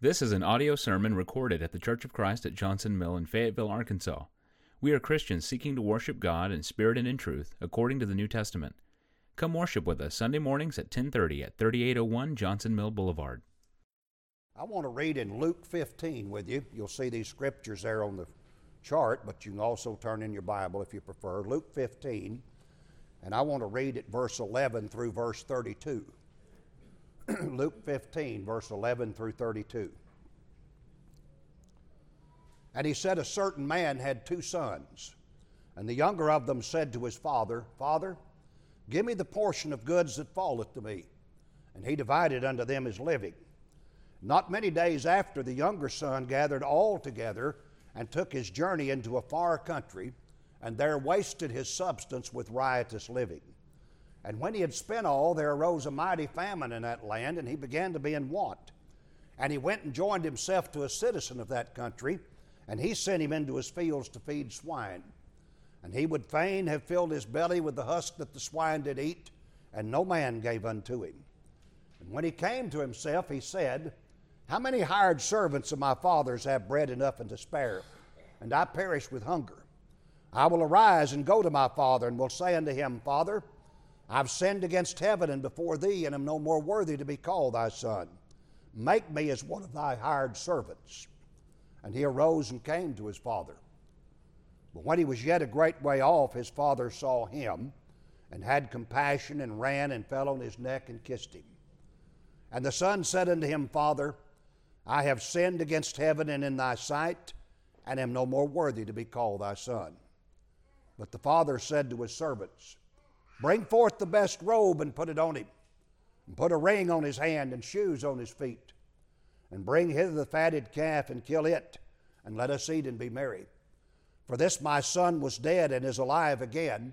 This is an audio sermon recorded at the Church of Christ at Johnson Mill in Fayetteville, Arkansas. We are Christians seeking to worship God in spirit and in truth, according to the New Testament. Come worship with us Sunday mornings at 10:30 at 3801 Johnson Mill Boulevard. I want to read in Luke 15 with you. You'll see these scriptures there on the chart, but you can also turn in your Bible if you prefer. Luke 15, and I want to read at verse 11 through verse 32. Luke 15, verse 11 through 32. And he said, A certain man had two sons. And the younger of them said to his father, Father, give me the portion of goods that falleth to me. And he divided unto them his living. Not many days after, the younger son gathered all together and took his journey into a far country, and there wasted his substance with riotous living. And when he had spent all, there arose a mighty famine in that land, and he began to be in want. And he went and joined himself to a citizen of that country, and he sent him into his fields to feed swine. And he would fain have filled his belly with the husk that the swine did eat, and no man gave unto him. And when he came to himself, he said, How many hired servants of my father's have bread enough and to spare, and I perish with hunger? I will arise and go to my father, and will say unto him, Father, I've sinned against heaven and before thee, and am no more worthy to be called thy son. Make me as one of thy hired servants. And he arose and came to his father. But when he was yet a great way off, his father saw him, and had compassion, and ran and fell on his neck and kissed him. And the son said unto him, Father, I have sinned against heaven and in thy sight, and am no more worthy to be called thy son. But the father said to his servants, Bring forth the best robe and put it on him, and put a ring on his hand and shoes on his feet. And bring hither the fatted calf and kill it, and let us eat and be merry. For this my son was dead and is alive again.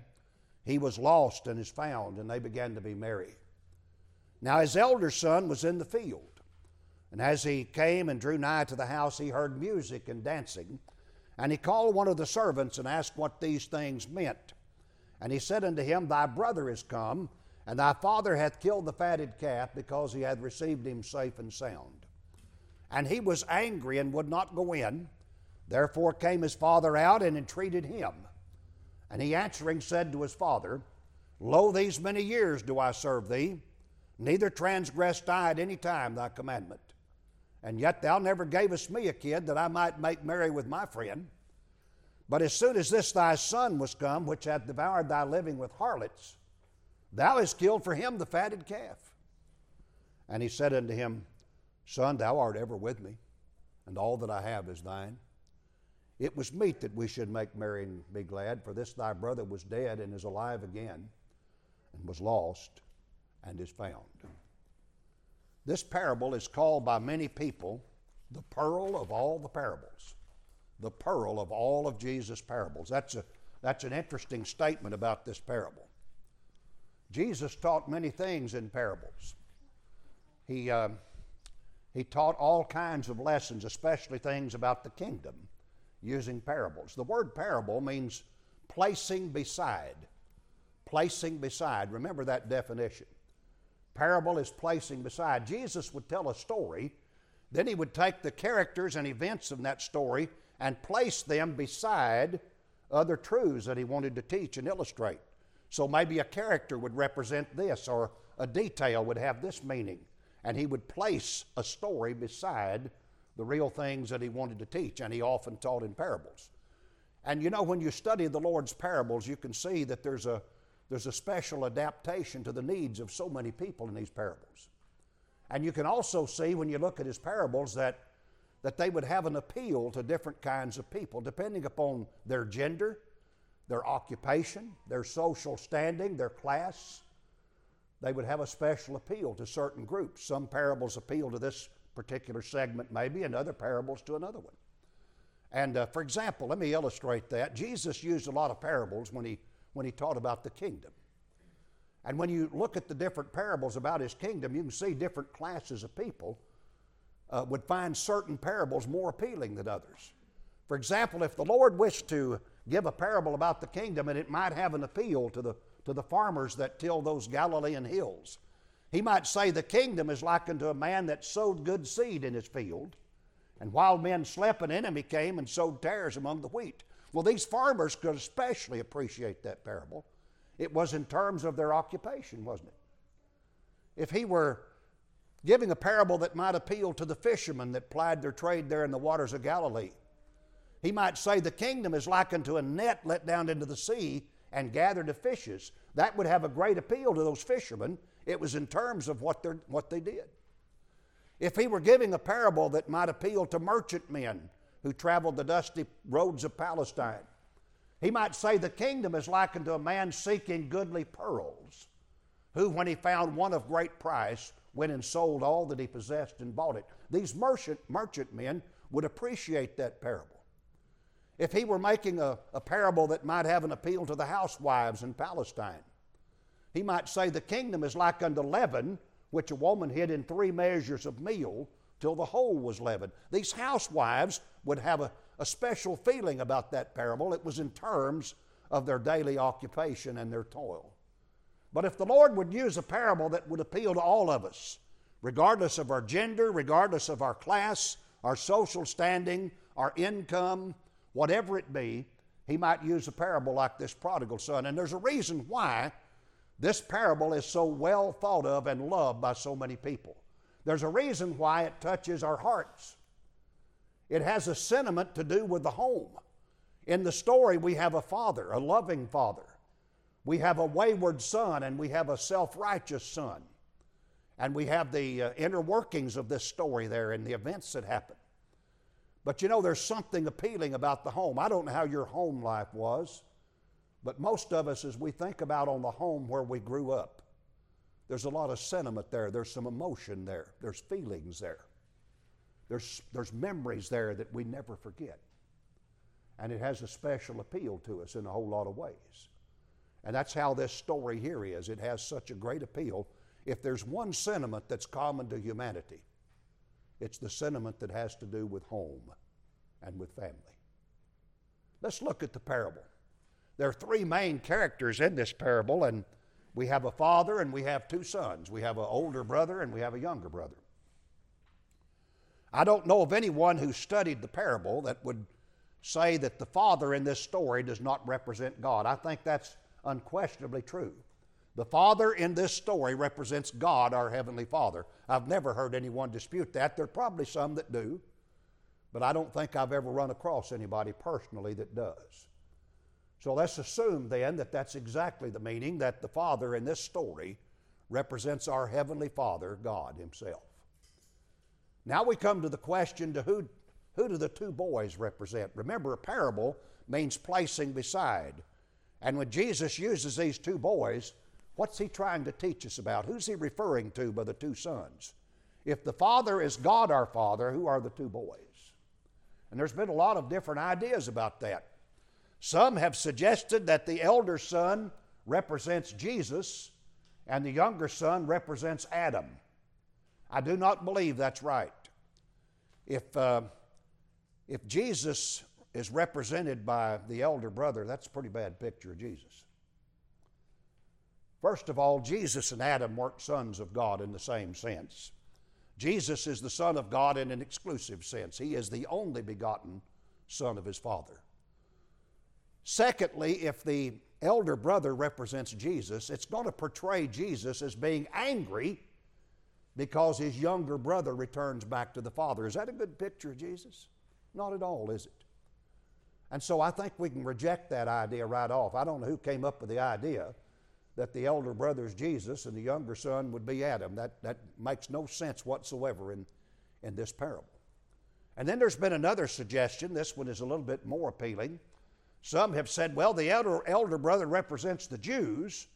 He was lost and is found, and they began to be merry. Now his elder son was in the field. And as he came and drew nigh to the house, he heard music and dancing. And he called one of the servants and asked what these things meant. And he said unto him, Thy brother is come, and thy father hath killed the fatted calf, because he hath received him safe and sound. And he was angry and would not go in. Therefore came his father out and entreated him. And he answering said to his father, Lo, these many years do I serve thee, neither transgressed I at any time thy commandment. And yet thou never gavest me a kid that I might make merry with my friend. But as soon as this thy son was come, which hath devoured thy living with harlots, thou hast killed for him the fatted calf. And he said unto him, Son, thou art ever with me, and all that I have is thine. It was meet that we should make merry and be glad, for this thy brother was dead and is alive again, and was lost and is found. This parable is called by many people the pearl of all the parables the pearl of all of Jesus' parables. That's, a, that's an interesting statement about this parable. Jesus taught many things in parables. He, uh, he taught all kinds of lessons, especially things about the kingdom, using parables. The word parable means placing beside. Placing beside. Remember that definition. Parable is placing beside. Jesus would tell a story, then he would take the characters and events of that story and place them beside other truths that he wanted to teach and illustrate. So maybe a character would represent this, or a detail would have this meaning, and he would place a story beside the real things that he wanted to teach, and he often taught in parables. And you know, when you study the Lord's parables, you can see that there's a, there's a special adaptation to the needs of so many people in these parables. And you can also see when you look at his parables that that they would have an appeal to different kinds of people, depending upon their gender, their occupation, their social standing, their class. They would have a special appeal to certain groups. Some parables appeal to this particular segment, maybe, and other parables to another one. And uh, for example, let me illustrate that. Jesus used a lot of parables when he, when he taught about the kingdom. And when you look at the different parables about his kingdom, you can see different classes of people uh, would find certain parables more appealing than others. For example, if the Lord wished to give a parable about the kingdom and it might have an appeal to the, to the farmers that till those Galilean hills, He might say the kingdom is like unto a man that sowed good seed in his field, and while men slept, an enemy came and sowed tares among the wheat. Well, these farmers could especially appreciate that parable. It was in terms of their occupation, wasn't it? If he were giving a parable that might appeal to the fishermen that plied their trade there in the waters of Galilee, he might say, The kingdom is likened to a net let down into the sea and gathered of fishes. That would have a great appeal to those fishermen. It was in terms of what, what they did. If he were giving a parable that might appeal to merchantmen who traveled the dusty roads of Palestine, he might say the kingdom is likened to a man seeking goodly pearls, who, when he found one of great price, went and sold all that he possessed and bought it. These merchant, merchant men would appreciate that parable. If he were making a, a parable that might have an appeal to the housewives in Palestine, he might say, The kingdom is like unto leaven, which a woman hid in three measures of meal till the whole was leavened. These housewives would have a, a special feeling about that parable. It was in terms of their daily occupation and their toil. But if the Lord would use a parable that would appeal to all of us, regardless of our gender, regardless of our class, our social standing, our income, whatever it be, he might use a parable like this prodigal son. And there's a reason why this parable is so well thought of and loved by so many people. There's a reason why it touches our hearts. It has a sentiment to do with the home. In the story, we have a father, a loving father. We have a wayward son, and we have a self righteous son. And we have the uh, inner workings of this story there and the events that happen. But you know, there's something appealing about the home. I don't know how your home life was, but most of us, as we think about on the home where we grew up, there's a lot of sentiment there. There's some emotion there. There's feelings there. There's, there's memories there that we never forget. And it has a special appeal to us in a whole lot of ways. And that's how this story here is. It has such a great appeal. If there's one sentiment that's common to humanity, it's the sentiment that has to do with home and with family. Let's look at the parable. There are three main characters in this parable, and we have a father and we have two sons. We have an older brother and we have a younger brother. I don't know of anyone who studied the parable that would say that the father in this story does not represent God. I think that's unquestionably true. The Father in this story represents God, our Heavenly Father. I've never heard anyone dispute that. There are probably some that do, but I don't think I've ever run across anybody personally that does. So let's assume then that that's exactly the meaning that the Father in this story represents our Heavenly Father, God Himself. Now we come to the question to who, who do the two boys represent? Remember, a parable means placing beside. And when Jesus uses these two boys, What's he trying to teach us about? Who's he referring to by the two sons? If the Father is God our Father, who are the two boys? And there's been a lot of different ideas about that. Some have suggested that the elder son represents Jesus and the younger son represents Adam. I do not believe that's right. If, uh, if Jesus is represented by the elder brother, that's a pretty bad picture of Jesus. First of all, Jesus and Adam weren't sons of God in the same sense. Jesus is the Son of God in an exclusive sense. He is the only begotten Son of his Father. Secondly, if the elder brother represents Jesus, it's going to portray Jesus as being angry because his younger brother returns back to the Father. Is that a good picture of Jesus? Not at all, is it? And so I think we can reject that idea right off. I don't know who came up with the idea that the elder brother is Jesus and the younger son would be Adam. That, that makes no sense whatsoever in, in this parable. And then there's been another suggestion. This one is a little bit more appealing. Some have said, well, the elder, elder brother represents the Jews,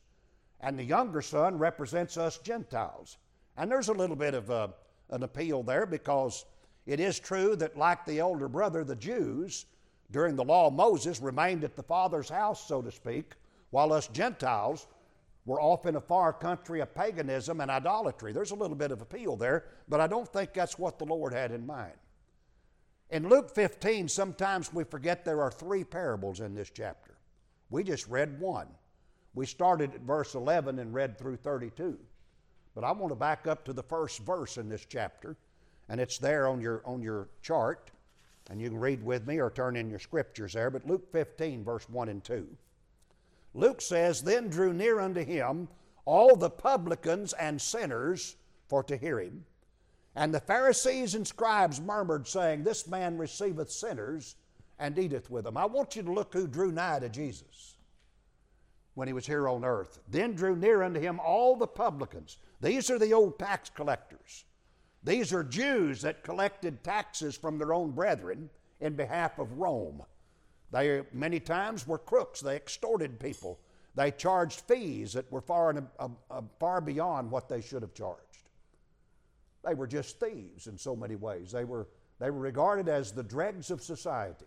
and the younger son represents us Gentiles. And there's a little bit of a, uh, an appeal there because it is true that, like the elder brother, the Jews, during the law Moses, remained at the Father's house, so to speak, while us Gentiles were off in a far country of paganism and idolatry. There's a little bit of appeal there, but I don't think that's what the Lord had in mind. In Luke 15, sometimes we forget there are three parables in this chapter. We just read one. We started at verse 11 and read through 32. But I want to back up to the first verse in this chapter, and it's there on your, on your chart, and you can read with me or turn in your scriptures there. But Luke 15, verse 1 and 2. Luke says, Then drew near unto him all the publicans and sinners for to hear him. And the Pharisees and scribes murmured, saying, This man receiveth sinners and eateth with them. I want you to look who drew nigh to Jesus when he was here on earth. Then drew near unto him all the publicans. These are the old tax collectors. These are Jews that collected taxes from their own brethren in behalf of Rome. They many times were crooks. They extorted people. They charged fees that were far, and, far beyond what they should have charged. They were just thieves in so many ways. They were, they were regarded as the dregs of society.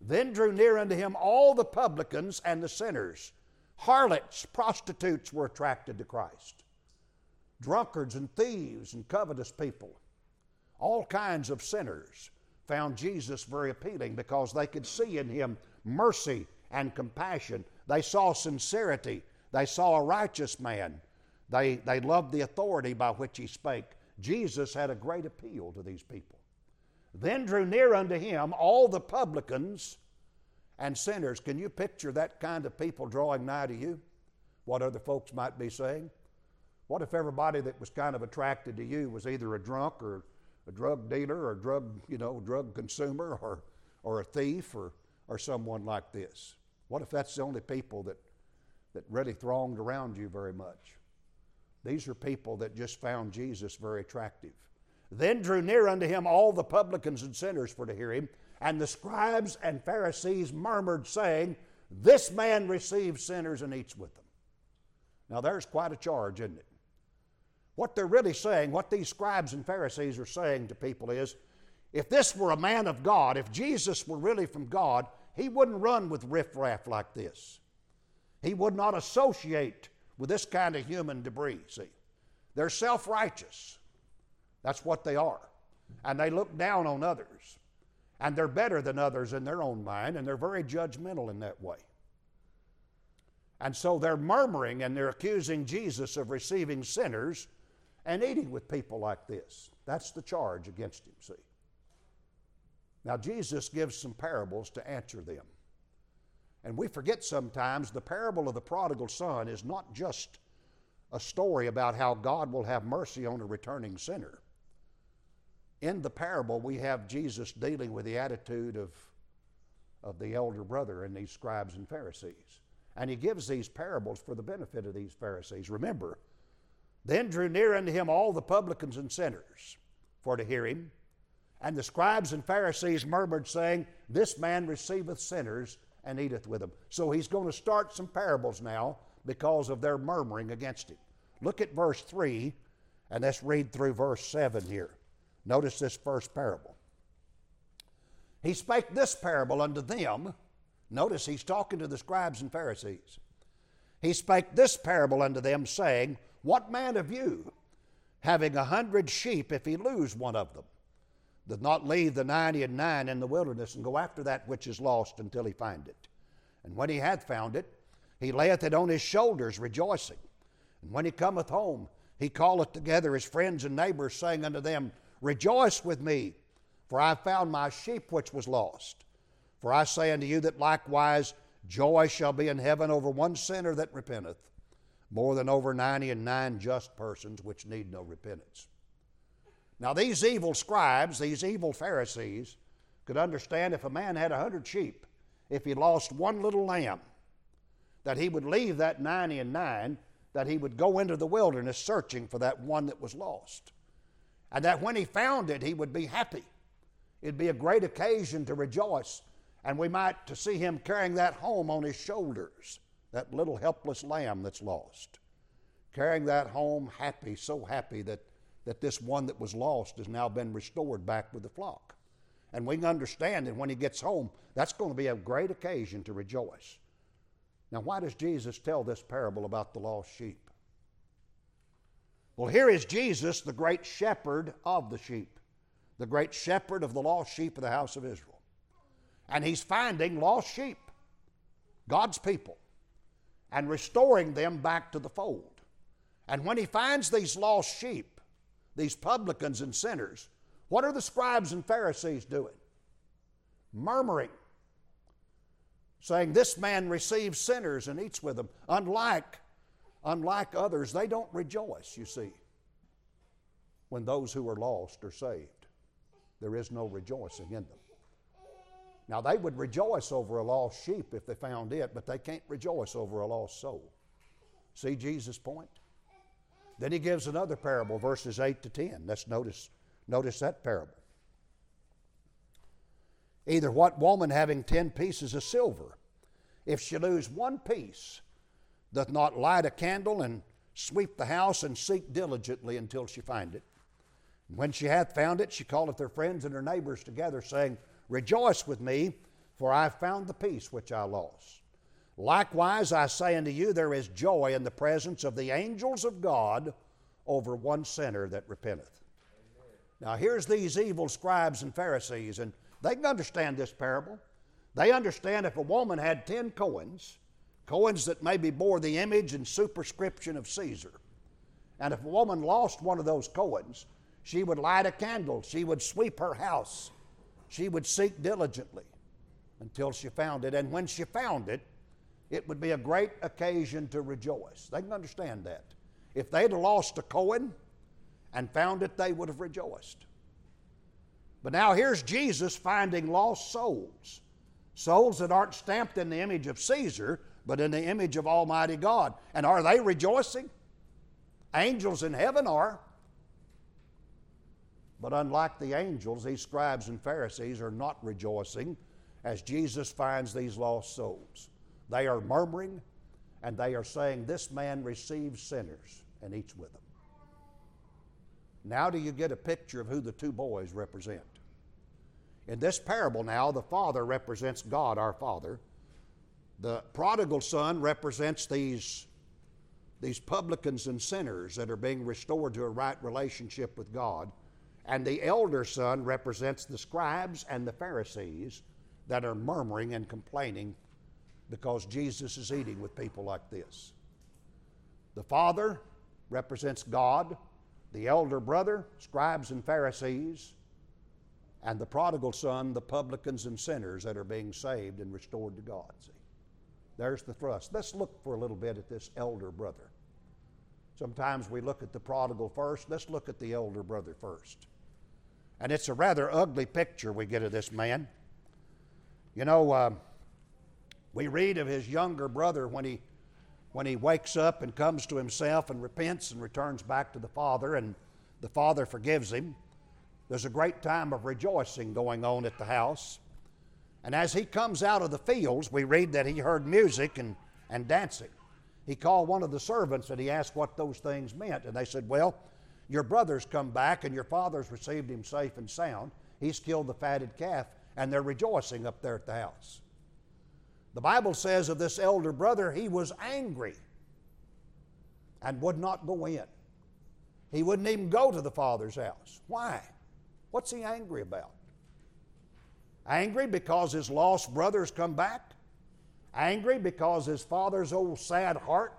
Then drew near unto him all the publicans and the sinners. Harlots, prostitutes were attracted to Christ. Drunkards and thieves and covetous people. All kinds of sinners found Jesus very appealing because they could see in him mercy and compassion. They saw sincerity. They saw a righteous man. They, they loved the authority by which he spake. Jesus had a great appeal to these people. Then drew near unto him all the publicans and sinners. Can you picture that kind of people drawing nigh to you? What other folks might be saying? What if everybody that was kind of attracted to you was either a drunk or a drug dealer or drug, you know, drug consumer or, or a thief or, or someone like this? What if that's the only people that, that really thronged around you very much? These are people that just found Jesus very attractive. Then drew near unto him all the publicans and sinners for to hear him, and the scribes and Pharisees murmured, saying, This man receives sinners and eats with them. Now there's quite a charge, isn't it? What they're really saying, what these scribes and Pharisees are saying to people is, if this were a man of God, if Jesus were really from God, he wouldn't run with riffraff like this. He would not associate with this kind of human debris, see. They're self righteous. That's what they are. And they look down on others. And they're better than others in their own mind, and they're very judgmental in that way. And so they're murmuring and they're accusing Jesus of receiving sinners and eating with people like this. That's the charge against him, see. Now, Jesus gives some parables to answer them. And we forget sometimes the parable of the prodigal son is not just a story about how God will have mercy on a returning sinner. In the parable, we have Jesus dealing with the attitude of, of the elder brother and these scribes and Pharisees. And he gives these parables for the benefit of these Pharisees. Remember, then drew near unto him all the publicans and sinners for to hear him. And the scribes and Pharisees murmured, saying, This man receiveth sinners and eateth with them. So he's going to start some parables now because of their murmuring against him. Look at verse 3, and let's read through verse 7 here. Notice this first parable. He spake this parable unto them. Notice he's talking to the scribes and Pharisees. He spake this parable unto them, saying, What man of you, having a hundred sheep, if he lose one of them, doth not leave the ninety and nine in the wilderness and go after that which is lost until he find it. And when he hath found it, he layeth it on his shoulders, rejoicing. And when he cometh home, he calleth together his friends and neighbors, saying unto them, Rejoice with me, for I have found my sheep which was lost. For I say unto you that likewise joy shall be in heaven over one sinner that repenteth, more than over ninety and nine just persons which need no repentance. Now, these evil scribes, these evil Pharisees, could understand if a man had a hundred sheep, if he lost one little lamb, that he would leave that ninety and nine, that he would go into the wilderness searching for that one that was lost. And that when he found it, he would be happy. It'd be a great occasion to rejoice. And we might to see him carrying that home on his shoulders, that little helpless lamb that's lost. Carrying that home happy, so happy that that this one that was lost has now been restored back with the flock. And we can understand that when he gets home, that's going to be a great occasion to rejoice. Now, why does Jesus tell this parable about the lost sheep? Well, here is Jesus, the great shepherd of the sheep, the great shepherd of the lost sheep of the house of Israel. And he's finding lost sheep, God's people, and restoring them back to the fold. And when he finds these lost sheep, these publicans and sinners, what are the scribes and Pharisees doing? Murmuring, saying, This man receives sinners and eats with them. Unlike, unlike others, they don't rejoice, you see, when those who are lost are saved. There is no rejoicing in them. Now, they would rejoice over a lost sheep if they found it, but they can't rejoice over a lost soul. See Jesus' point? Then he gives another parable, verses 8 to 10. Let's notice, notice that parable. Either what woman having ten pieces of silver, if she lose one piece, doth not light a candle and sweep the house and seek diligently until she find it? When she hath found it, she calleth her friends and her neighbors together, saying, Rejoice with me, for I have found the piece which I lost. Likewise, I say unto you, there is joy in the presence of the angels of God over one sinner that repenteth. Now, here's these evil scribes and Pharisees, and they can understand this parable. They understand if a woman had 10 coins, coins that maybe bore the image and superscription of Caesar, and if a woman lost one of those coins, she would light a candle, she would sweep her house, she would seek diligently until she found it. And when she found it, it would be a great occasion to rejoice. They can understand that. If they'd lost a coin and found it, they would have rejoiced. But now here's Jesus finding lost souls. Souls that aren't stamped in the image of Caesar, but in the image of Almighty God. And are they rejoicing? Angels in heaven are. But unlike the angels, these scribes and Pharisees are not rejoicing as Jesus finds these lost souls. They are murmuring and they are saying, This man receives sinners and eats with them. Now, do you get a picture of who the two boys represent? In this parable, now, the Father represents God, our Father. The prodigal son represents these, these publicans and sinners that are being restored to a right relationship with God. And the elder son represents the scribes and the Pharisees that are murmuring and complaining because Jesus is eating with people like this. The father represents God, the elder brother, scribes and Pharisees, and the prodigal son, the publicans and sinners that are being saved and restored to God. See, there's the thrust. Let's look for a little bit at this elder brother. Sometimes we look at the prodigal first. Let's look at the elder brother first. And it's a rather ugly picture we get of this man. You know, uh, we read of his younger brother when he, when he wakes up and comes to himself and repents and returns back to the Father, and the Father forgives him. There's a great time of rejoicing going on at the house. And as he comes out of the fields, we read that he heard music and, and dancing. He called one of the servants and he asked what those things meant. And they said, Well, your brother's come back and your father's received him safe and sound. He's killed the fatted calf and they're rejoicing up there at the house. The Bible says of this elder brother, he was angry and would not go in. He wouldn't even go to the father's house. Why? What's he angry about? Angry because his lost brother's come back? Angry because his father's old sad heart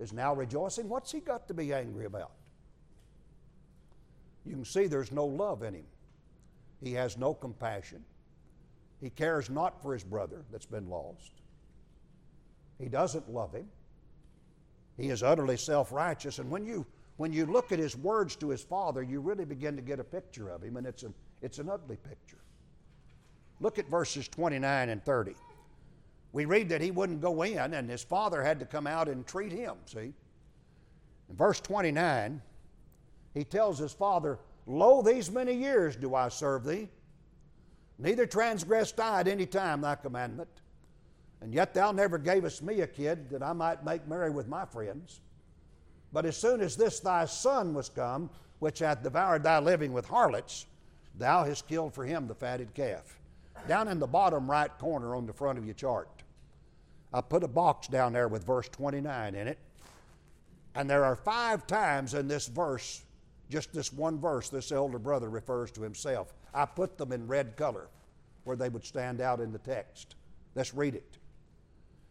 is now rejoicing? What's he got to be angry about? You can see there's no love in him. He has no compassion. He cares not for his brother that's been lost. He doesn't love him. He is utterly self righteous. And when you, when you look at his words to his father, you really begin to get a picture of him, and it's an, it's an ugly picture. Look at verses 29 and 30. We read that he wouldn't go in, and his father had to come out and treat him, see? In verse 29, he tells his father, Lo, these many years do I serve thee, neither transgressed I at any time thy commandment. And yet thou never gavest me a kid that I might make merry with my friends. But as soon as this thy son was come, which hath devoured thy living with harlots, thou hast killed for him the fatted calf. Down in the bottom right corner on the front of your chart, I put a box down there with verse 29 in it. And there are five times in this verse just this one verse, this elder brother refers to himself. I put them in red color where they would stand out in the text. Let's read it.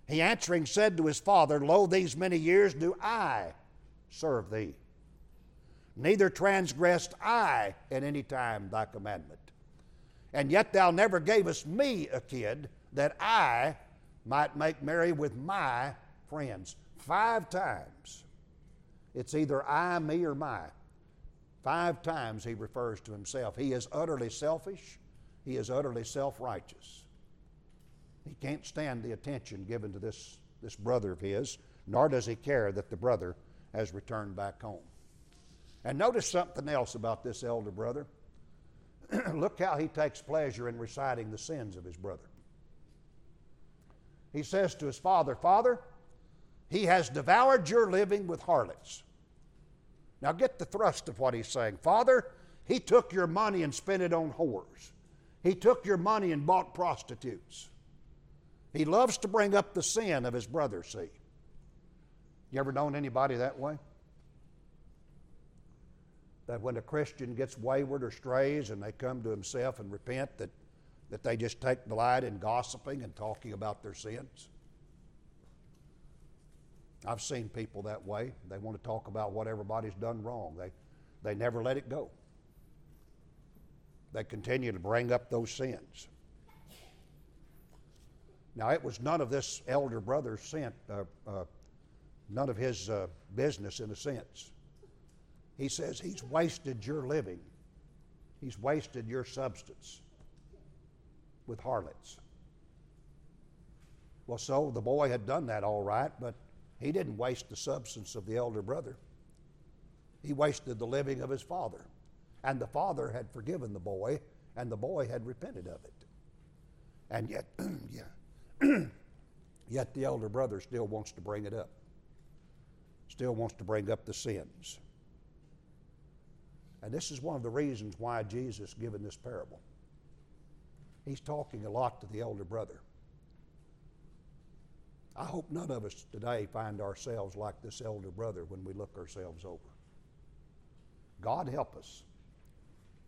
He answering said to his father, Lo, these many years do I serve thee. Neither transgressed I at any time thy commandment. And yet thou never gavest me a kid that I might make merry with my friends. Five times. It's either I, me, or my. Five times he refers to himself. He is utterly selfish, he is utterly self righteous. He can't stand the attention given to this, this brother of his, nor does he care that the brother has returned back home. And notice something else about this elder brother. Look how he takes pleasure in reciting the sins of his brother. He says to his father, Father, he has devoured your living with harlots. Now get the thrust of what he's saying. Father, he took your money and spent it on whores. He took your money and bought prostitutes. He loves to bring up the sin of his brother, see. You ever known anybody that way? That when a Christian gets wayward or strays and they come to himself and repent, that, that they just take delight in gossiping and talking about their sins? I've seen people that way. They want to talk about what everybody's done wrong. They, they never let it go. They continue to bring up those sins. Now, it was none of this elder brother's sin, uh, uh, none of his uh, business in a sense. He says he's wasted your living, he's wasted your substance with harlots. Well, so the boy had done that all right, but he didn't waste the substance of the elder brother. He wasted the living of his father. And the father had forgiven the boy, and the boy had repented of it. And yet, yeah, yet the elder brother still wants to bring it up, still wants to bring up the sins. And this is one of the reasons why Jesus given this parable. He's talking a lot to the elder brother. I hope none of us today find ourselves like this elder brother when we look ourselves over. God help us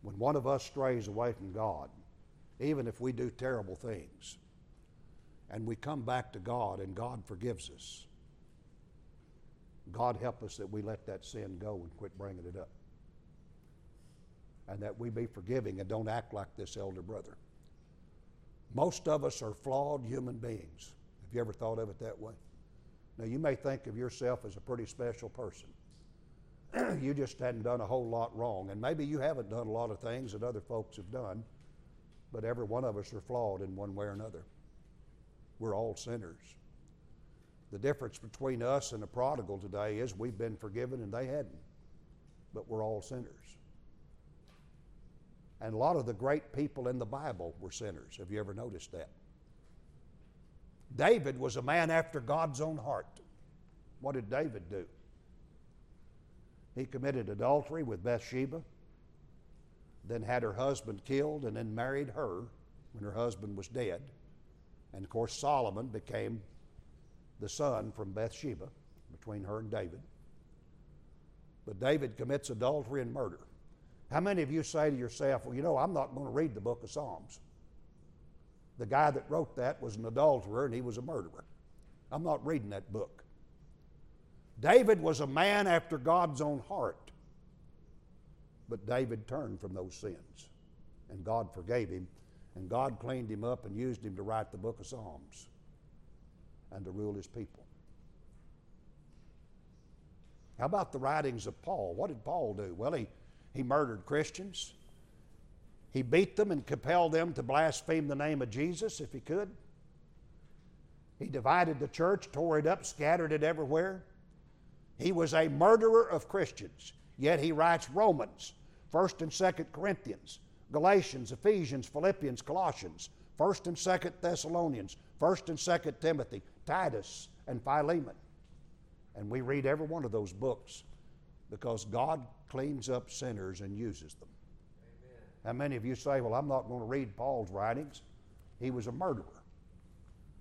when one of us strays away from God, even if we do terrible things, and we come back to God and God forgives us. God help us that we let that sin go and quit bringing it up. And that we be forgiving and don't act like this elder brother. Most of us are flawed human beings. You ever thought of it that way? Now, you may think of yourself as a pretty special person. you just hadn't done a whole lot wrong. And maybe you haven't done a lot of things that other folks have done, but every one of us are flawed in one way or another. We're all sinners. The difference between us and the prodigal today is we've been forgiven and they hadn't, but we're all sinners. And a lot of the great people in the Bible were sinners. Have you ever noticed that? David was a man after God's own heart. What did David do? He committed adultery with Bathsheba, then had her husband killed, and then married her when her husband was dead. And of course, Solomon became the son from Bathsheba between her and David. But David commits adultery and murder. How many of you say to yourself, well, you know, I'm not going to read the book of Psalms? The guy that wrote that was an adulterer and he was a murderer. I'm not reading that book. David was a man after God's own heart. But David turned from those sins, and God forgave him, and God cleaned him up and used him to write the book of Psalms and to rule his people. How about the writings of Paul? What did Paul do? Well, he, he murdered Christians. He beat them and compelled them to blaspheme the name of Jesus if he could. He divided the church, tore it up, scattered it everywhere. He was a murderer of Christians, yet he writes Romans, 1st and 2nd Corinthians, Galatians, Ephesians, Philippians, Colossians, 1st and 2nd Thessalonians, 1st and 2nd Timothy, Titus, and Philemon. And we read every one of those books because God cleans up sinners and uses them. How many of you say, Well, I'm not going to read Paul's writings? He was a murderer.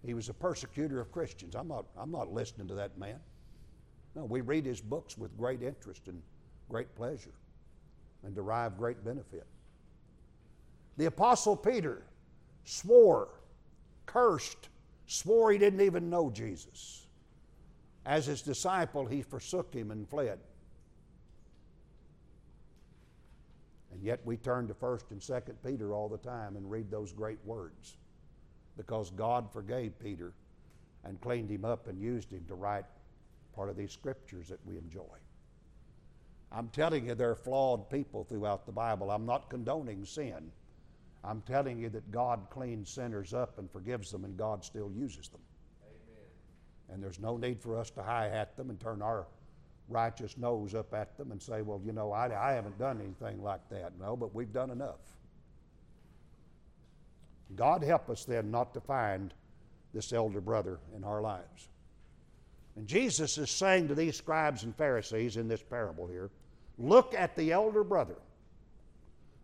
He was a persecutor of Christians. I'm not, I'm not listening to that man. No, we read his books with great interest and great pleasure and derive great benefit. The Apostle Peter swore, cursed, swore he didn't even know Jesus. As his disciple, he forsook him and fled. And yet we turn to 1st and 2nd Peter all the time and read those great words because God forgave Peter and cleaned him up and used him to write part of these scriptures that we enjoy. I'm telling you, there are flawed people throughout the Bible. I'm not condoning sin. I'm telling you that God cleans sinners up and forgives them, and God still uses them. Amen. And there's no need for us to high hat them and turn our righteous nose up at them and say, well, you know, I, I haven't done anything like that. No, but we've done enough. God help us then not to find this elder brother in our lives. And Jesus is saying to these scribes and Pharisees in this parable here look at the elder brother.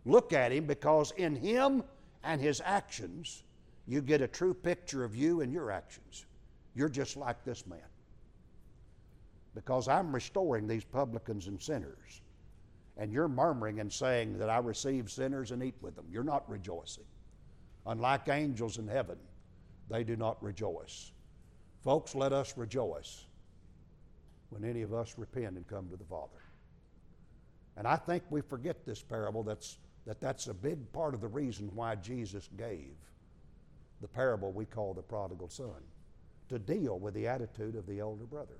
Look at him because in him and his actions, you get a true picture of you and your actions. You're just like this man. Because I'm restoring these publicans and sinners. And you're murmuring and saying that I receive sinners and eat with them. You're not rejoicing. Unlike angels in heaven, they do not rejoice. Folks, let us rejoice when any of us repent and come to the Father. And I think we forget this parable that's, that that's a big part of the reason why Jesus gave the parable we call the prodigal son to deal with the attitude of the elder brother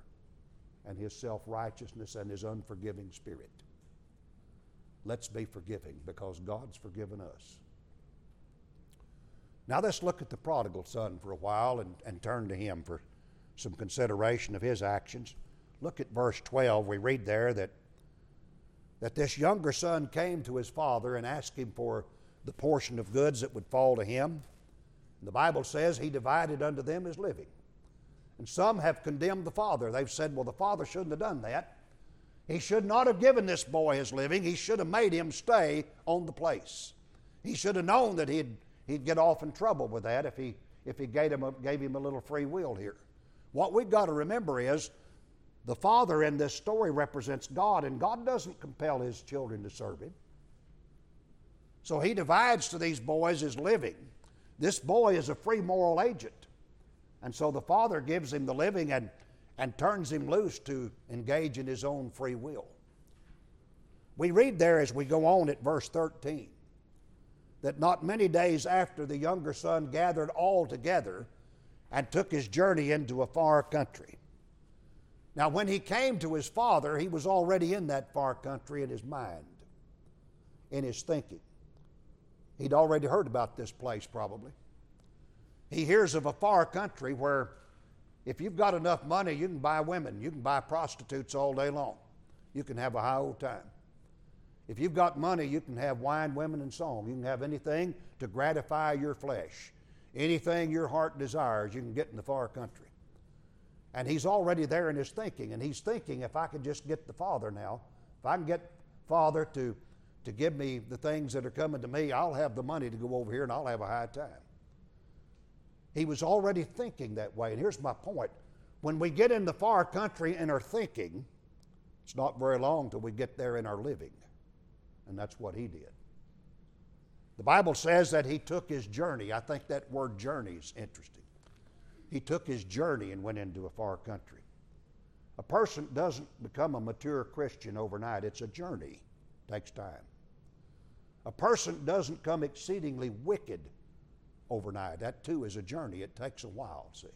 and his self righteousness and his unforgiving spirit. Let's be forgiving because God's forgiven us. Now let's look at the prodigal son for a while and, and turn to him for some consideration of his actions. Look at verse 12. We read there that, that this younger son came to his father and asked him for the portion of goods that would fall to him. The Bible says he divided unto them his living. And some have condemned the father. They've said, well, the father shouldn't have done that. He should not have given this boy his living. He should have made him stay on the place. He should have known that he'd he'd get off in trouble with that if he, if he gave, him a, gave him a little free will here. What we've got to remember is the Father in this story represents God, and God doesn't compel His children to serve Him. So He divides to these boys His living. This boy is a free moral agent. And so the Father gives him the living and, and turns him loose to engage in his own free will. We read there as we go on at verse 13 that not many days after the younger son gathered all together and took his journey into a far country. Now, when he came to his father, he was already in that far country in his mind, in his thinking. He'd already heard about this place, probably. He hears of a far country where if you've got enough money, you can buy women, you can buy prostitutes all day long. You can have a high old time. If you've got money, you can have wine, women, and song. You can have anything to gratify your flesh. Anything your heart desires, you can get in the far country. And he's already there in his thinking, and he's thinking if I could just get the Father now, if I can get Father to, to give me the things that are coming to me, I'll have the money to go over here and I'll have a high time. He was already thinking that way. And here's my point when we get in the far country and are thinking, it's not very long till we get there in our living. And that's what he did. The Bible says that he took his journey. I think that word journey is interesting. He took his journey and went into a far country. A person doesn't become a mature Christian overnight, it's a journey, it takes time. A person doesn't come exceedingly wicked overnight. That too is a journey, it takes a while, see.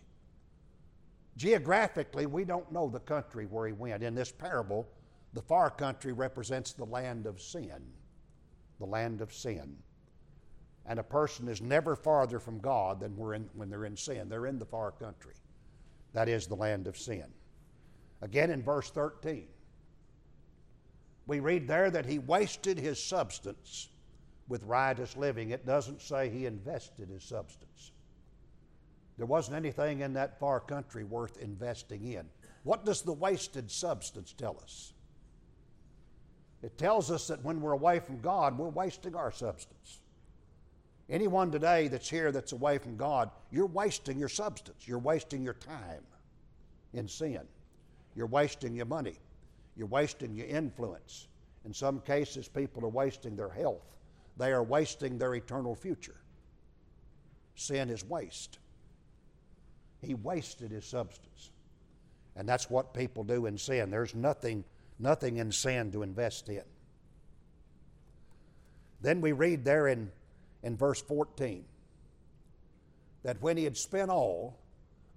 Geographically, we don't know the country where he went. In this parable, the far country represents the land of sin. The land of sin. And a person is never farther from God than in, when they're in sin. They're in the far country. That is the land of sin. Again in verse 13, we read there that he wasted his substance with riotous living. It doesn't say he invested his substance. There wasn't anything in that far country worth investing in. What does the wasted substance tell us? It tells us that when we're away from God, we're wasting our substance. Anyone today that's here that's away from God, you're wasting your substance. You're wasting your time in sin. You're wasting your money. You're wasting your influence. In some cases, people are wasting their health. They are wasting their eternal future. Sin is waste. He wasted his substance. And that's what people do in sin. There's nothing nothing in sin to invest in. Then we read there in, in verse 14 that when he had spent all,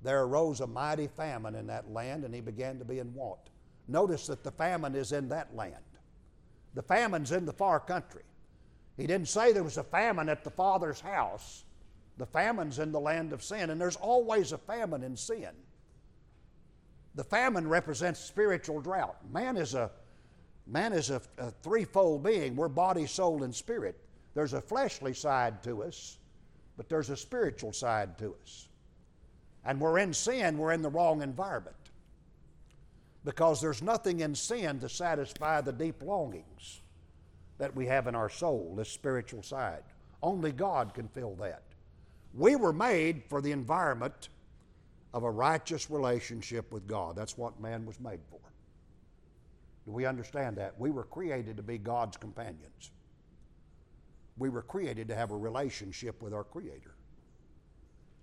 there arose a mighty famine in that land, and he began to be in want. Notice that the famine is in that land. The famine's in the far country. He didn't say there was a famine at the Father's house. The famine's in the land of sin, and there's always a famine in sin. The famine represents spiritual drought. Man is a man is a, a threefold being. We're body, soul, and spirit. There's a fleshly side to us, but there's a spiritual side to us. And we're in sin, we're in the wrong environment. Because there's nothing in sin to satisfy the deep longings that we have in our soul, this spiritual side. Only God can fill that. We were made for the environment of a righteous relationship with God. That's what man was made for. Do we understand that? We were created to be God's companions. We were created to have a relationship with our Creator.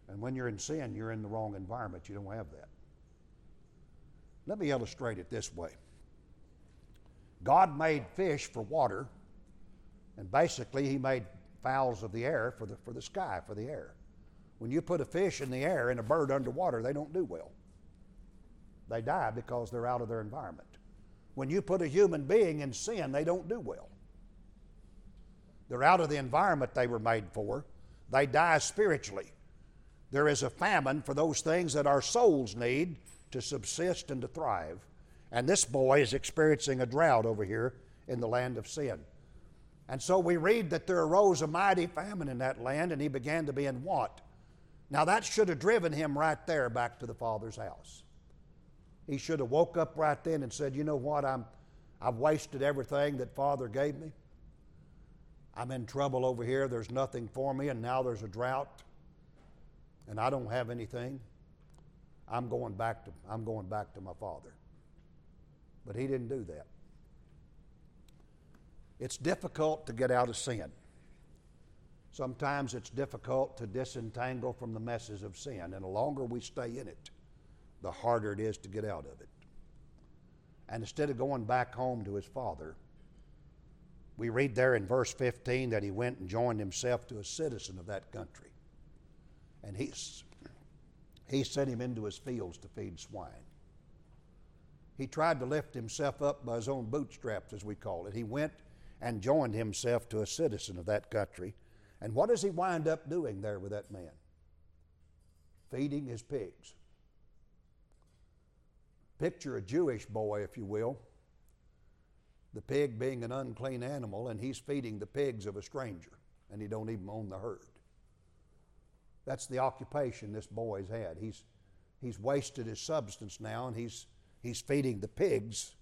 And when you're in sin, you're in the wrong environment. You don't have that. Let me illustrate it this way God made fish for water, and basically, He made fowls of the air for the, for the sky, for the air. When you put a fish in the air and a bird underwater, they don't do well. They die because they're out of their environment. When you put a human being in sin, they don't do well. They're out of the environment they were made for. They die spiritually. There is a famine for those things that our souls need to subsist and to thrive. And this boy is experiencing a drought over here in the land of sin. And so we read that there arose a mighty famine in that land, and he began to be in want. Now that should have driven him right there back to the Father's house. He should have woke up right then and said, You know what? I'm, I've wasted everything that Father gave me. I'm in trouble over here. There's nothing for me, and now there's a drought, and I don't have anything. I'm going back to, I'm going back to my Father. But he didn't do that. It's difficult to get out of sin. Sometimes it's difficult to disentangle from the messes of sin, and the longer we stay in it, the harder it is to get out of it. And instead of going back home to his father, we read there in verse 15 that he went and joined himself to a citizen of that country. And he, he sent him into his fields to feed swine. He tried to lift himself up by his own bootstraps, as we call it. He went and joined himself to a citizen of that country and what does he wind up doing there with that man? Feeding his pigs. Picture a Jewish boy, if you will, the pig being an unclean animal, and he's feeding the pigs of a stranger, and he don't even own the herd. That's the occupation this boy's had. He's, he's wasted his substance now, and he's, he's feeding the pigs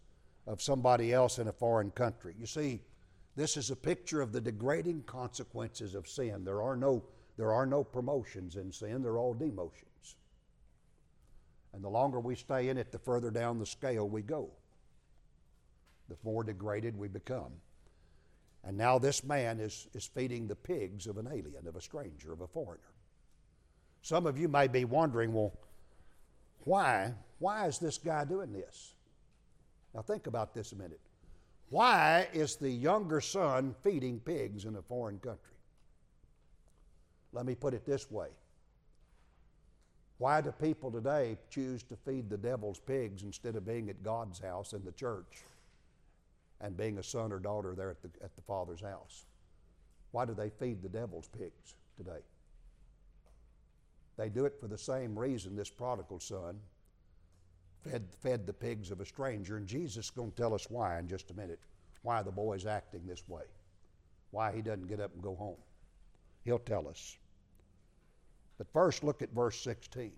of somebody else in a foreign country. You see, this is a picture of the degrading consequences of sin. There are no, there are no promotions in sin, they're all demotions. And the longer we stay in it, the further down the scale we go, the more degraded we become. And now this man is, is feeding the pigs of an alien, of a stranger, of a foreigner. Some of you may be wondering, well, why? Why is this guy doing this? Now think about this a minute. Why is the younger son feeding pigs in a foreign country? Let me put it this way. Why do people today choose to feed the devil's pigs instead of being at God's house in the church and being a son or daughter there at the, at the Father's house? Why do they feed the devil's pigs today? They do it for the same reason this prodigal son fed, fed the pigs of a stranger. And Jesus is going to tell us why in just a minute, why the boy's acting this way, why he doesn't get up and go home. He'll tell us. But first, look at verse 16.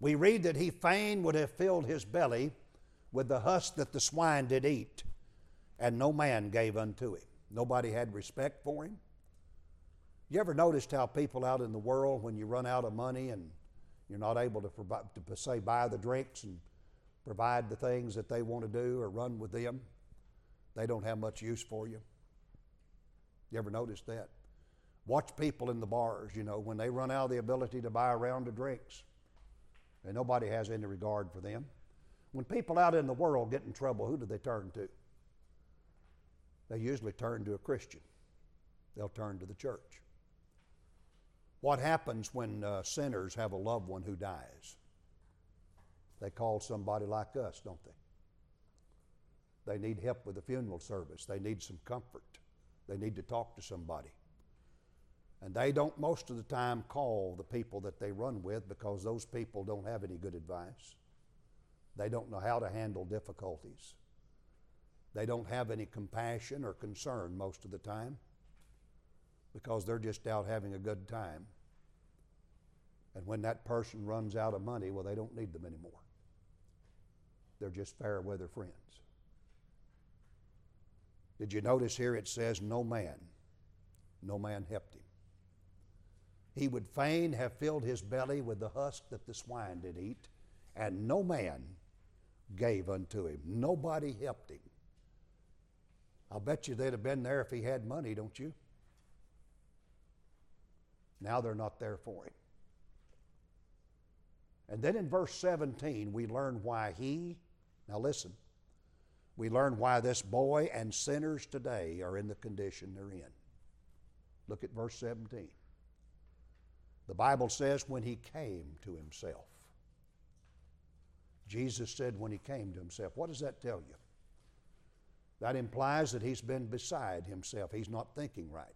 We read that he fain would have filled his belly with the husk that the swine did eat, and no man gave unto him. Nobody had respect for him. You ever noticed how people out in the world, when you run out of money and you're not able to, provide, to say buy the drinks and provide the things that they want to do or run with them. They don't have much use for you. You ever notice that? Watch people in the bars, you know, when they run out of the ability to buy a round of drinks, and nobody has any regard for them. When people out in the world get in trouble, who do they turn to? they usually turn to a Christian. They'll turn to the church. What happens when uh, sinners have a loved one who dies? They call somebody like us, don't they? They need help with the funeral service. They need some comfort. They need to talk to somebody. And they don't most of the time call the people that they run with because those people don't have any good advice. They don't know how to handle difficulties. They don't have any compassion or concern most of the time because they're just out having a good time. And when that person runs out of money, well, they don't need them anymore. They're just fair weather friends. Did you notice here it says, No man, no man helped him. He would fain have filled his belly with the husk that the swine did eat, and no man gave unto him. Nobody helped him. I'll bet you they'd have been there if he had money, don't you? Now they're not there for him. And then in verse 17, we learn why he, now listen, we learn why this boy and sinners today are in the condition they're in. Look at verse 17. The Bible says, when he came to himself. Jesus said, when he came to himself. What does that tell you? That implies that he's been beside himself. He's not thinking right.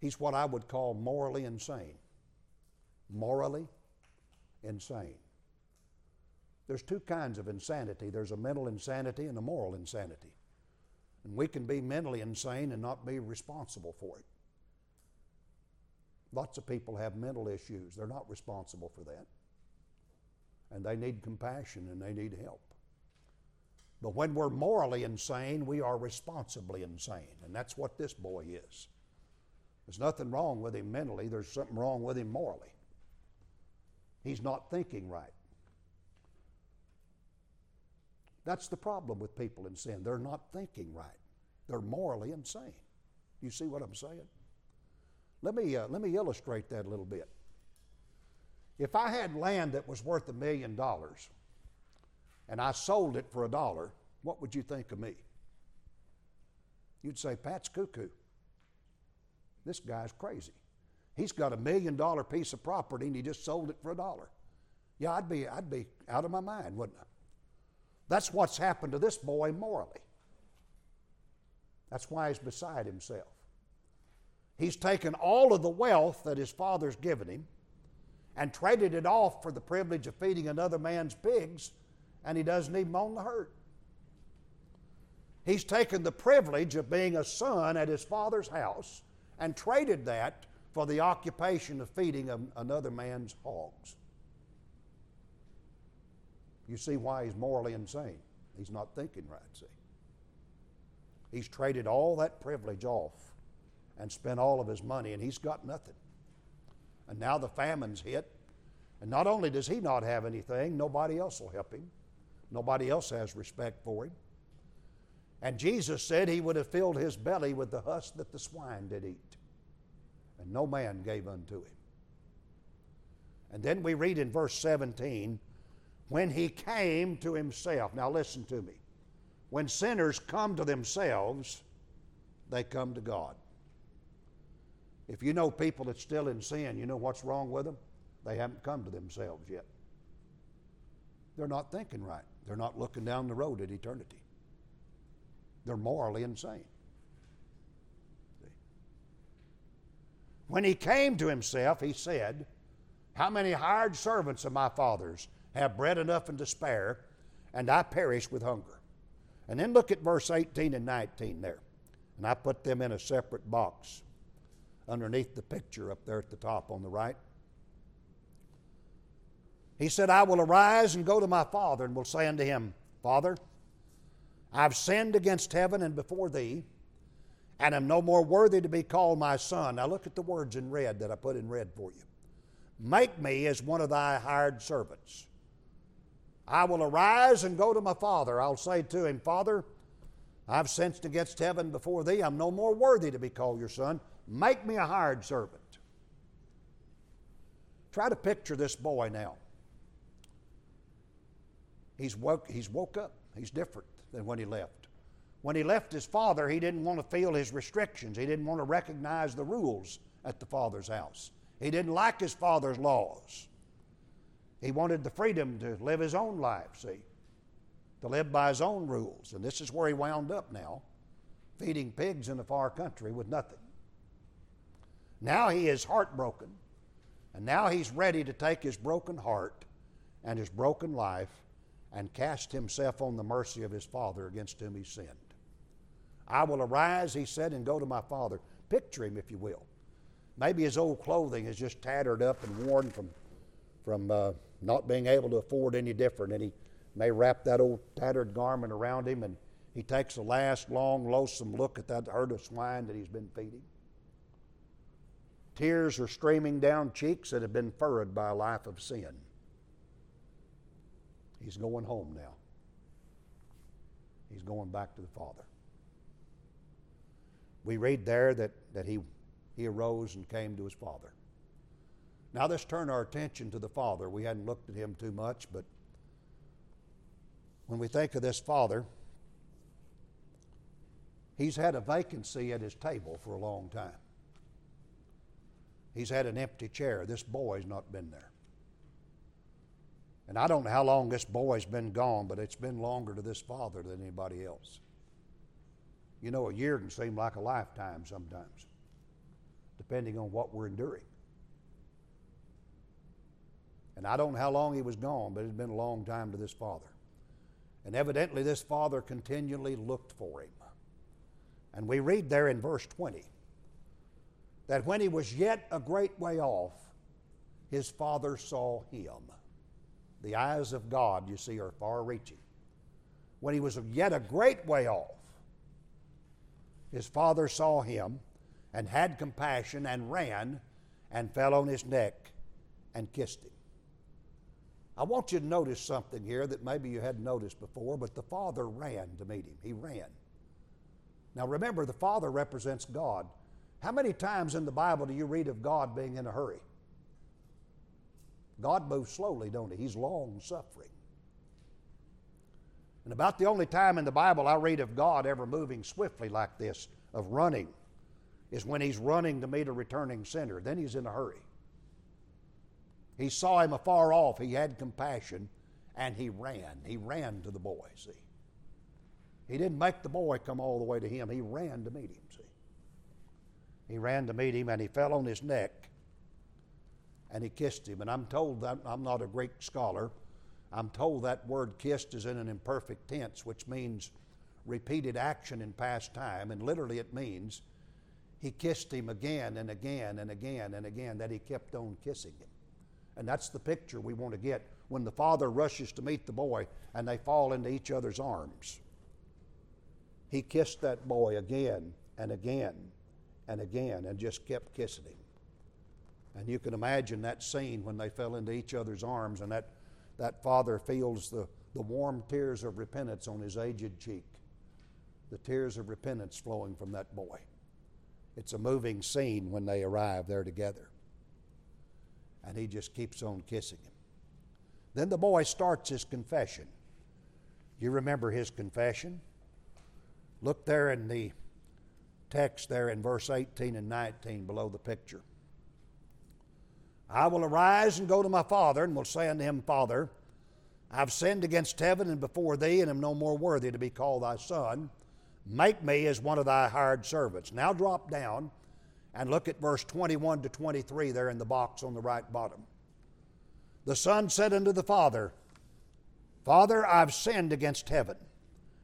He's what I would call morally insane. Morally insane. There's two kinds of insanity there's a mental insanity and a moral insanity. And we can be mentally insane and not be responsible for it. Lots of people have mental issues, they're not responsible for that. And they need compassion and they need help. But when we're morally insane, we are responsibly insane. And that's what this boy is. There's nothing wrong with him mentally, there's something wrong with him morally. He's not thinking right. That's the problem with people in sin. They're not thinking right. They're morally insane. You see what I'm saying? Let me, uh, let me illustrate that a little bit. If I had land that was worth a million dollars and I sold it for a dollar, what would you think of me? You'd say, Pat's cuckoo. This guy's crazy. He's got a million dollar piece of property and he just sold it for a dollar. Yeah, I'd be, I'd be out of my mind, wouldn't I? That's what's happened to this boy morally. That's why he's beside himself. He's taken all of the wealth that his father's given him and traded it off for the privilege of feeding another man's pigs, and he doesn't even own the herd. He's taken the privilege of being a son at his father's house and traded that for the occupation of feeding another man's hogs. You see why he's morally insane. He's not thinking right, see. He's traded all that privilege off and spent all of his money, and he's got nothing. And now the famine's hit. And not only does he not have anything, nobody else will help him. Nobody else has respect for him. And Jesus said he would have filled his belly with the husk that the swine did eat and no man gave unto him. And then we read in verse 17, when he came to himself. Now listen to me. When sinners come to themselves, they come to God. If you know people that's still in sin, you know what's wrong with them? They haven't come to themselves yet. They're not thinking right. They're not looking down the road at eternity. They're morally insane. When he came to himself, he said, How many hired servants of my father's have bread enough and to spare, and I perish with hunger? And then look at verse 18 and 19 there. And I put them in a separate box underneath the picture up there at the top on the right. He said, I will arise and go to my father, and will say unto him, Father, I've sinned against heaven and before thee and am no more worthy to be called my son. Now look at the words in red that I put in red for you. Make me as one of thy hired servants. I will arise and go to my father. I'll say to him, Father, I've sinned against heaven before thee. I'm no more worthy to be called your son. Make me a hired servant. Try to picture this boy now. He's woke, he's woke up. He's different than when he left. When he left his father, he didn't want to feel his restrictions. He didn't want to recognize the rules at the father's house. He didn't like his father's laws. He wanted the freedom to live his own life, see, to live by his own rules. And this is where he wound up now, feeding pigs in a far country with nothing. Now he is heartbroken, and now he's ready to take his broken heart and his broken life and cast himself on the mercy of his father against whom he sinned. I will arise, he said, and go to my father. Picture him, if you will. Maybe his old clothing is just tattered up and worn from, from uh, not being able to afford any different, and he may wrap that old tattered garment around him, and he takes a last long, loathsome look at that herd of swine that he's been feeding. Tears are streaming down cheeks that have been furrowed by a life of sin. He's going home now. He's going back to the Father. We read there that, that he, he arose and came to his Father. Now let's turn our attention to the Father. We hadn't looked at him too much, but when we think of this Father, he's had a vacancy at his table for a long time. He's had an empty chair. This boy's not been there. And I don't know how long this boy's been gone, but it's been longer to this father than anybody else. You know, a year can seem like a lifetime sometimes, depending on what we're enduring. And I don't know how long he was gone, but it had been a long time to this father. And evidently, this father continually looked for him. And we read there in verse 20 that when he was yet a great way off, his father saw him. The eyes of God, you see, are far reaching. When he was yet a great way off, his father saw him and had compassion and ran and fell on his neck and kissed him. I want you to notice something here that maybe you hadn't noticed before, but the father ran to meet him. He ran. Now remember, the father represents God. How many times in the Bible do you read of God being in a hurry? God moves slowly, don't he? He's long suffering. And about the only time in the Bible I read of God ever moving swiftly like this, of running, is when he's running to meet a returning sinner. Then he's in a hurry. He saw him afar off, he had compassion, and he ran. He ran to the boy, see. He didn't make the boy come all the way to him, he ran to meet him, see. He ran to meet him and he fell on his neck and he kissed him. And I'm told that I'm not a Greek scholar. I'm told that word kissed is in an imperfect tense, which means repeated action in past time. And literally it means he kissed him again and again and again and again, that he kept on kissing him. And that's the picture we want to get when the father rushes to meet the boy and they fall into each other's arms. He kissed that boy again and again and again and just kept kissing him. And you can imagine that scene when they fell into each other's arms and that, that father feels the, the warm tears of repentance on his aged cheek, the tears of repentance flowing from that boy. It's a moving scene when they arrive there together. And he just keeps on kissing him. Then the boy starts his confession. You remember his confession? Look there in the text there in verse 18 and 19 below the picture. I will arise and go to my father, and will say unto him, Father, I've sinned against heaven and before thee, and am no more worthy to be called thy son. Make me as one of thy hired servants. Now drop down and look at verse 21 to 23 there in the box on the right bottom. The son said unto the father, Father, I've sinned against heaven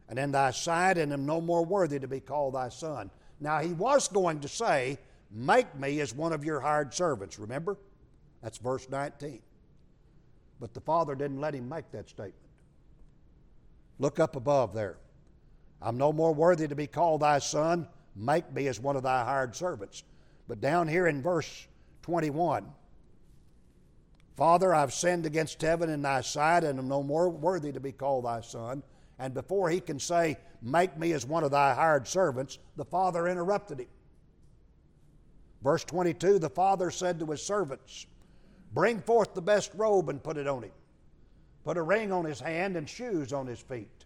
and in thy sight, and am no more worthy to be called thy son. Now he was going to say, Make me as one of your hired servants, remember? That's verse 19. But the father didn't let him make that statement. Look up above there. I'm no more worthy to be called thy son. Make me as one of thy hired servants. But down here in verse 21, Father, I've sinned against heaven and thy sight, and am no more worthy to be called thy son. And before he can say, Make me as one of thy hired servants, the father interrupted him. Verse 22 The father said to his servants, Bring forth the best robe and put it on him. Put a ring on his hand and shoes on his feet.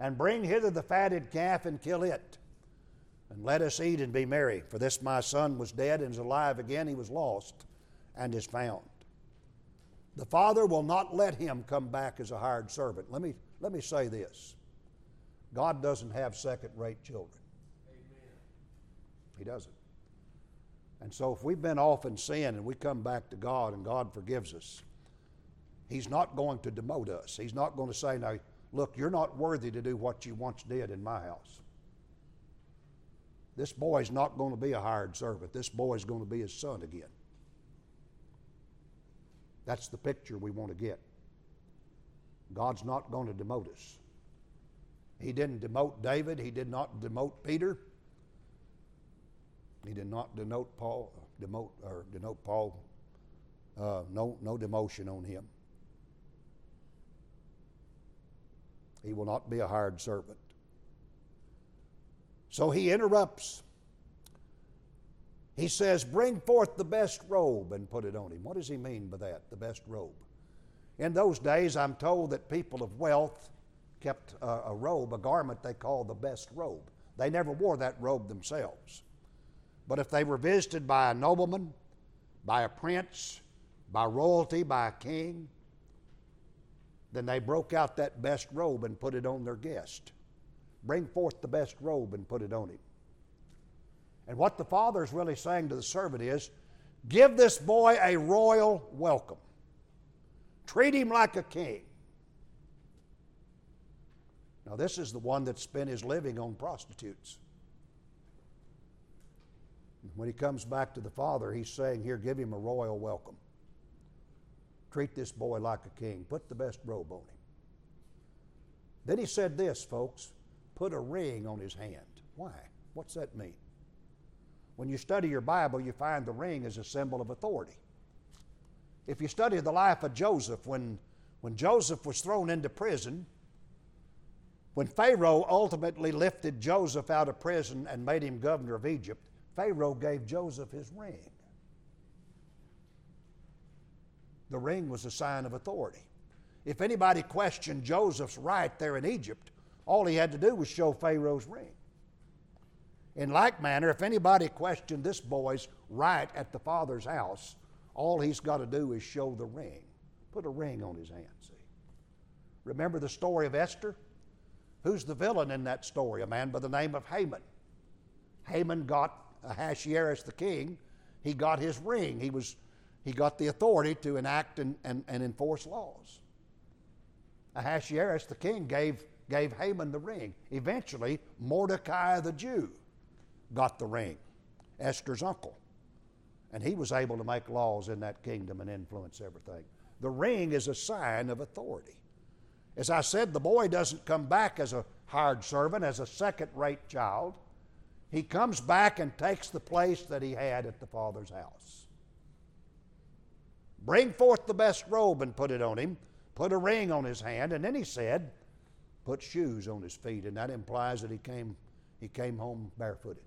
And bring hither the fatted calf and kill it. And let us eat and be merry. For this my son was dead and is alive again. He was lost and is found. The Father will not let him come back as a hired servant. Let me, let me say this God doesn't have second rate children. Amen. He doesn't. And so if we've been off in sin and we come back to God and God forgives us, He's not going to demote us. He's not going to say, now, look, you're not worthy to do what you once did in my house. This boy's not going to be a hired servant. This boy's going to be his son again. That's the picture we want to get. God's not going to demote us. He didn't demote David, he did not demote Peter. He did not denote Paul, demote or denote Paul. Uh, no, no demotion on him. He will not be a hired servant. So he interrupts. He says, Bring forth the best robe and put it on him. What does he mean by that, the best robe? In those days, I'm told that people of wealth kept a, a robe, a garment they called the best robe. They never wore that robe themselves. But if they were visited by a nobleman, by a prince, by royalty, by a king, then they broke out that best robe and put it on their guest. Bring forth the best robe and put it on him. And what the father is really saying to the servant is give this boy a royal welcome, treat him like a king. Now, this is the one that spent his living on prostitutes. When he comes back to the father, he's saying, Here, give him a royal welcome. Treat this boy like a king. Put the best robe on him. Then he said this, folks put a ring on his hand. Why? What's that mean? When you study your Bible, you find the ring is a symbol of authority. If you study the life of Joseph, when, when Joseph was thrown into prison, when Pharaoh ultimately lifted Joseph out of prison and made him governor of Egypt, Pharaoh gave Joseph his ring. The ring was a sign of authority. If anybody questioned Joseph's right there in Egypt, all he had to do was show Pharaoh's ring. In like manner, if anybody questioned this boy's right at the father's house, all he's got to do is show the ring. Put a ring on his hand, see. Remember the story of Esther? Who's the villain in that story? A man by the name of Haman. Haman got Ahasuerus the king, he got his ring. He, was, he got the authority to enact and, and, and enforce laws. Ahasuerus the king gave, gave Haman the ring. Eventually, Mordecai the Jew got the ring, Esther's uncle. And he was able to make laws in that kingdom and influence everything. The ring is a sign of authority. As I said, the boy doesn't come back as a hired servant, as a second rate child. He comes back and takes the place that he had at the Father's house. Bring forth the best robe and put it on him, put a ring on his hand, and then he said, Put shoes on his feet, and that implies that he came, he came home barefooted.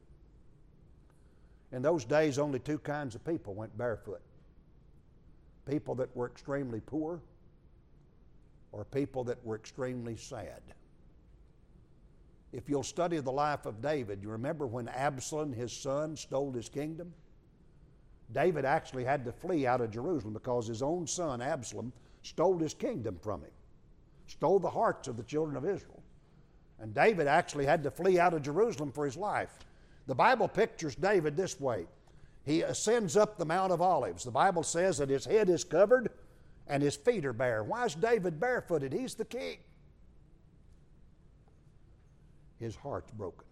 In those days, only two kinds of people went barefoot people that were extremely poor or people that were extremely sad. If you'll study the life of David, you remember when Absalom, his son, stole his kingdom? David actually had to flee out of Jerusalem because his own son, Absalom, stole his kingdom from him, stole the hearts of the children of Israel. And David actually had to flee out of Jerusalem for his life. The Bible pictures David this way He ascends up the Mount of Olives. The Bible says that his head is covered and his feet are bare. Why is David barefooted? He's the king. His heart's broken.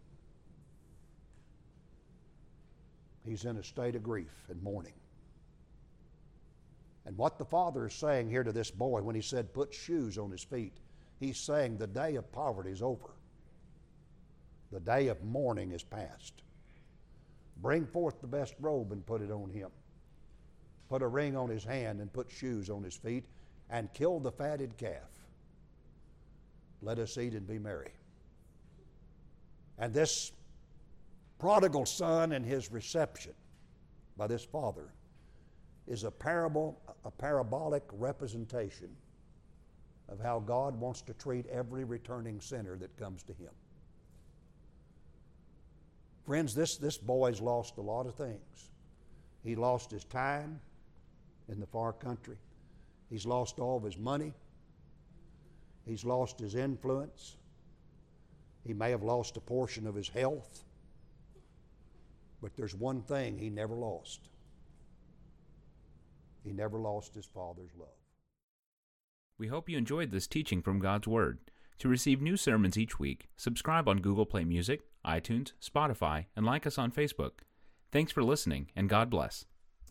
He's in a state of grief and mourning. And what the father is saying here to this boy when he said, Put shoes on his feet, he's saying the day of poverty is over. The day of mourning is past. Bring forth the best robe and put it on him put a ring on his hand, and put shoes on his feet, and kill the fatted calf. Let us eat and be merry. And this prodigal son and his reception by this father is a parable, a parabolic representation of how God wants to treat every returning sinner that comes to Him. Friends, this, this boy's lost a lot of things. He lost his time in the far country, he's lost all of his money, he's lost his influence, he may have lost a portion of his health. But there's one thing he never lost. He never lost his Father's love. We hope you enjoyed this teaching from God's Word. To receive new sermons each week, subscribe on Google Play Music, iTunes, Spotify, and like us on Facebook. Thanks for listening, and God bless.